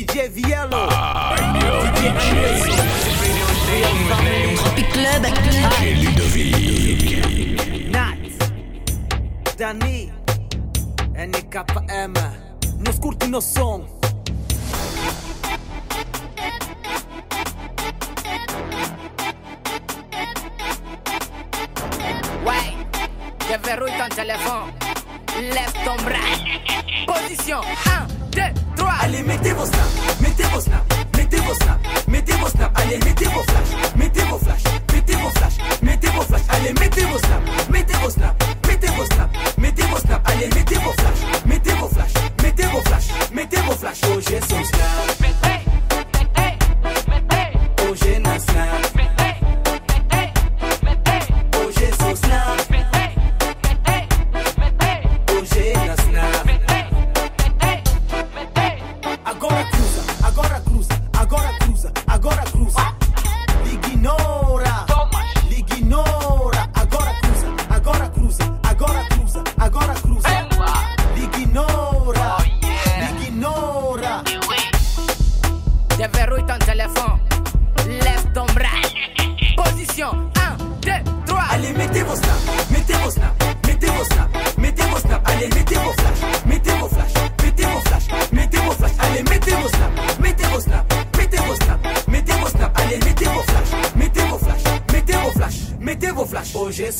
DJ Viello. Ah, DJ DJ. Tropic Club. DJ Ludovic. Nat. Dani. NKM. nos skurti nos som. Ouais, j'ai verrouille ton téléphone. lève ton bras. Position 1, 2, 3. Allez, mettez vos snaps, mettez vos snaps, mettez vos snaps, mettez vos snaps. Allez, mettez vos flashs, mettez vos flashs, mettez vos flashs, mettez vos flashs. Allez, mettez vos snaps, mettez vos snaps, mettez vos snaps, mettez vos snaps. Allez, mettez vos flashs, mettez vos flashs, mettez vos flashs, mettez vos flashs. Oh, j'ai son snap.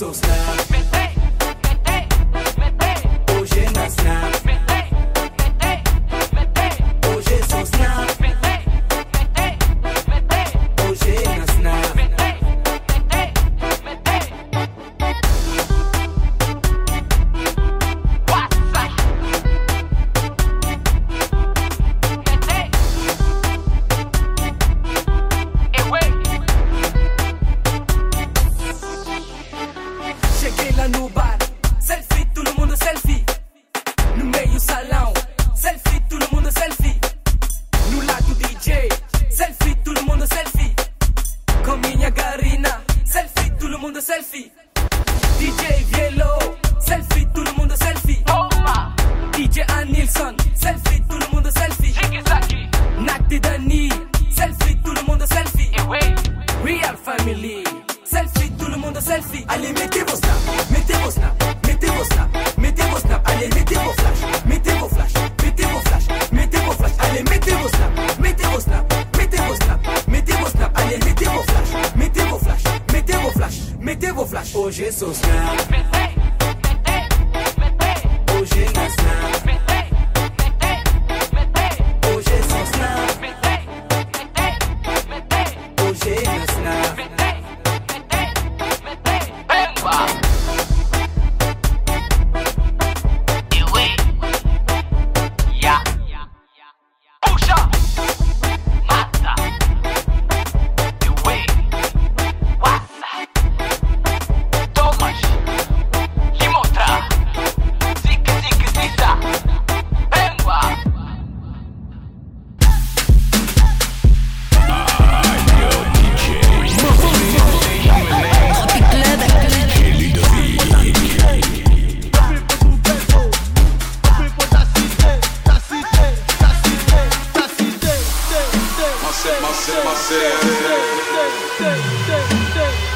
so snap. Oye. Mettez vos flashs. OG Sosna. OG Sosna. myself. myself.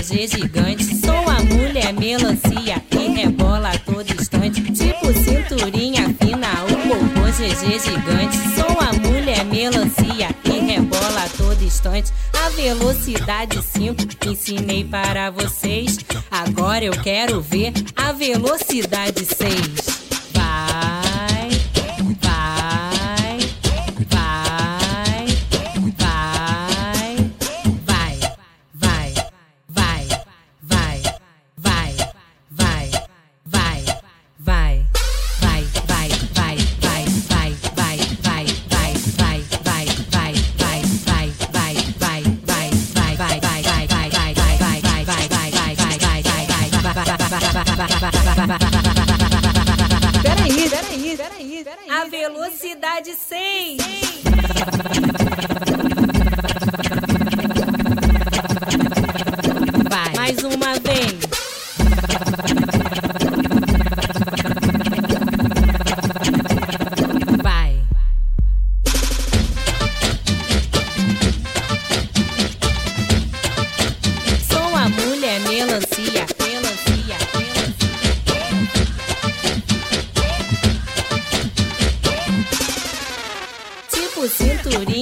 GG gigante. Sou a mulher melancia que rebola a todo instante. Tipo cinturinha fina, o popô GG gigante. Sou a mulher melancia que rebola a todo instante. A velocidade 5 ensinei para vocês. Agora eu quero ver a velocidade 6.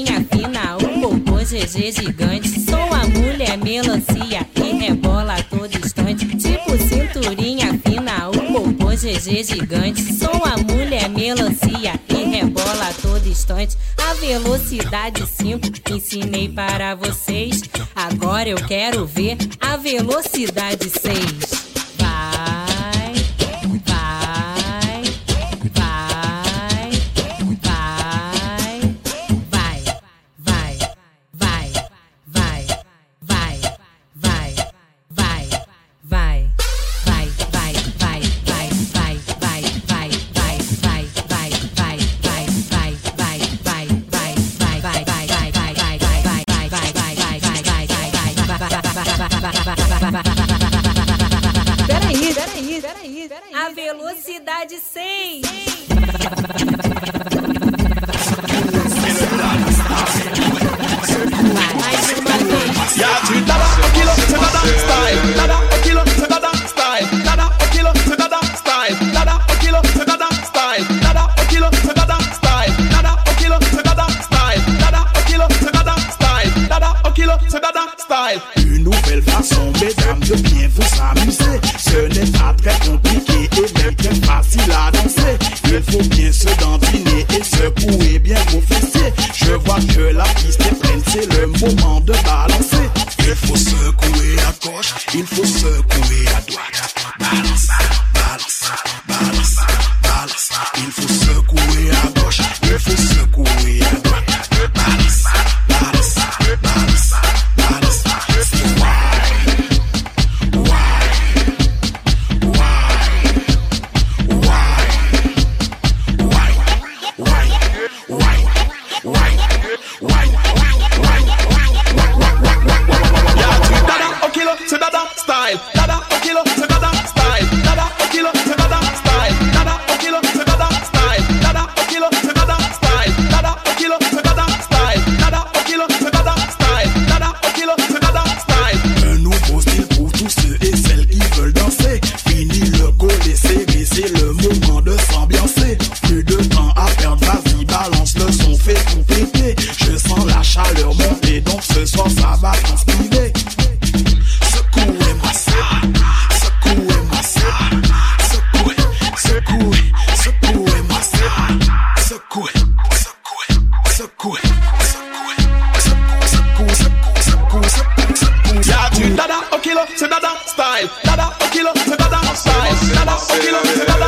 Cinturinha fina, o popô GG gigante. Sou a mulher melancia que rebola a todo instante. Tipo cinturinha fina, o popô GG gigante. Sou a mulher melancia que rebola a todo instante. A velocidade 5 ensinei para vocês. Agora eu quero ver a velocidade 6. Vai, vai, a velocidade 100. Mais uma vez. Yeah, dada, aquilo, dada, style. Dada, aquilo, dada, style. Dada, aquilo, dada, style. Dada, aquilo, dada, style. Dada, aquilo, dada, style. Dada, aquilo, dada, style. Dada, aquilo, dada, style. Dada, aquilo, dada, style. Une nouvelle façon, mesdames, je viens vous amuser. chaleur monte et donc ce soir ça va transpirer. Secouez-moi secouez-moi secouez, secouez, secouez-moi secouez, secouez, secouez, secouez, secouez, secouez, secouez, c'est dada style, dada au kilo, c'est dada style, dada au kilo, c'est dada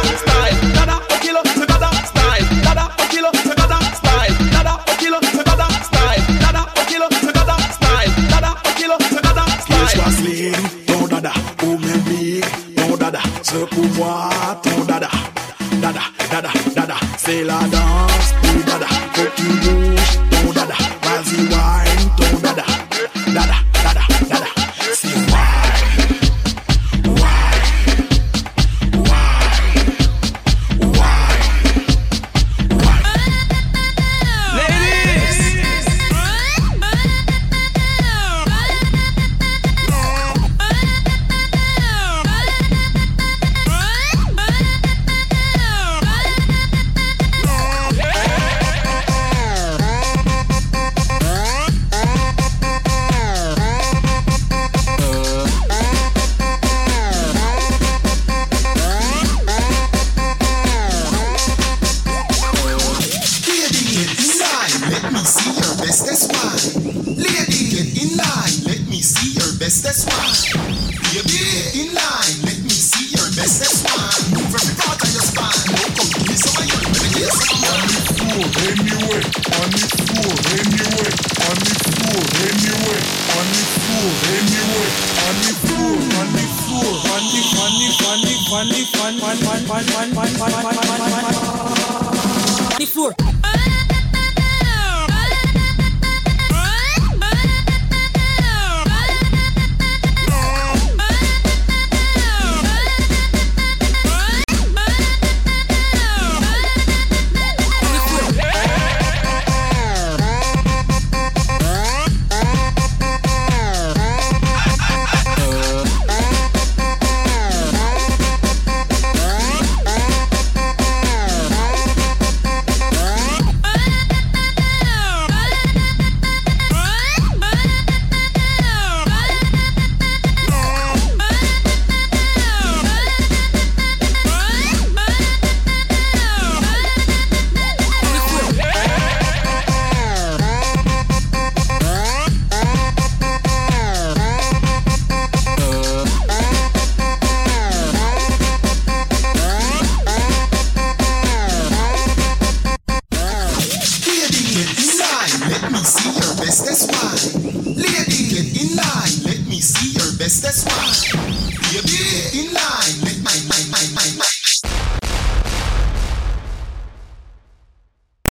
anyway, funny fool, anyway, funny fool, funny fool, funny, funny, funny, funny, funny, funny, funny, funny, funny, funny, funny, funny, funny,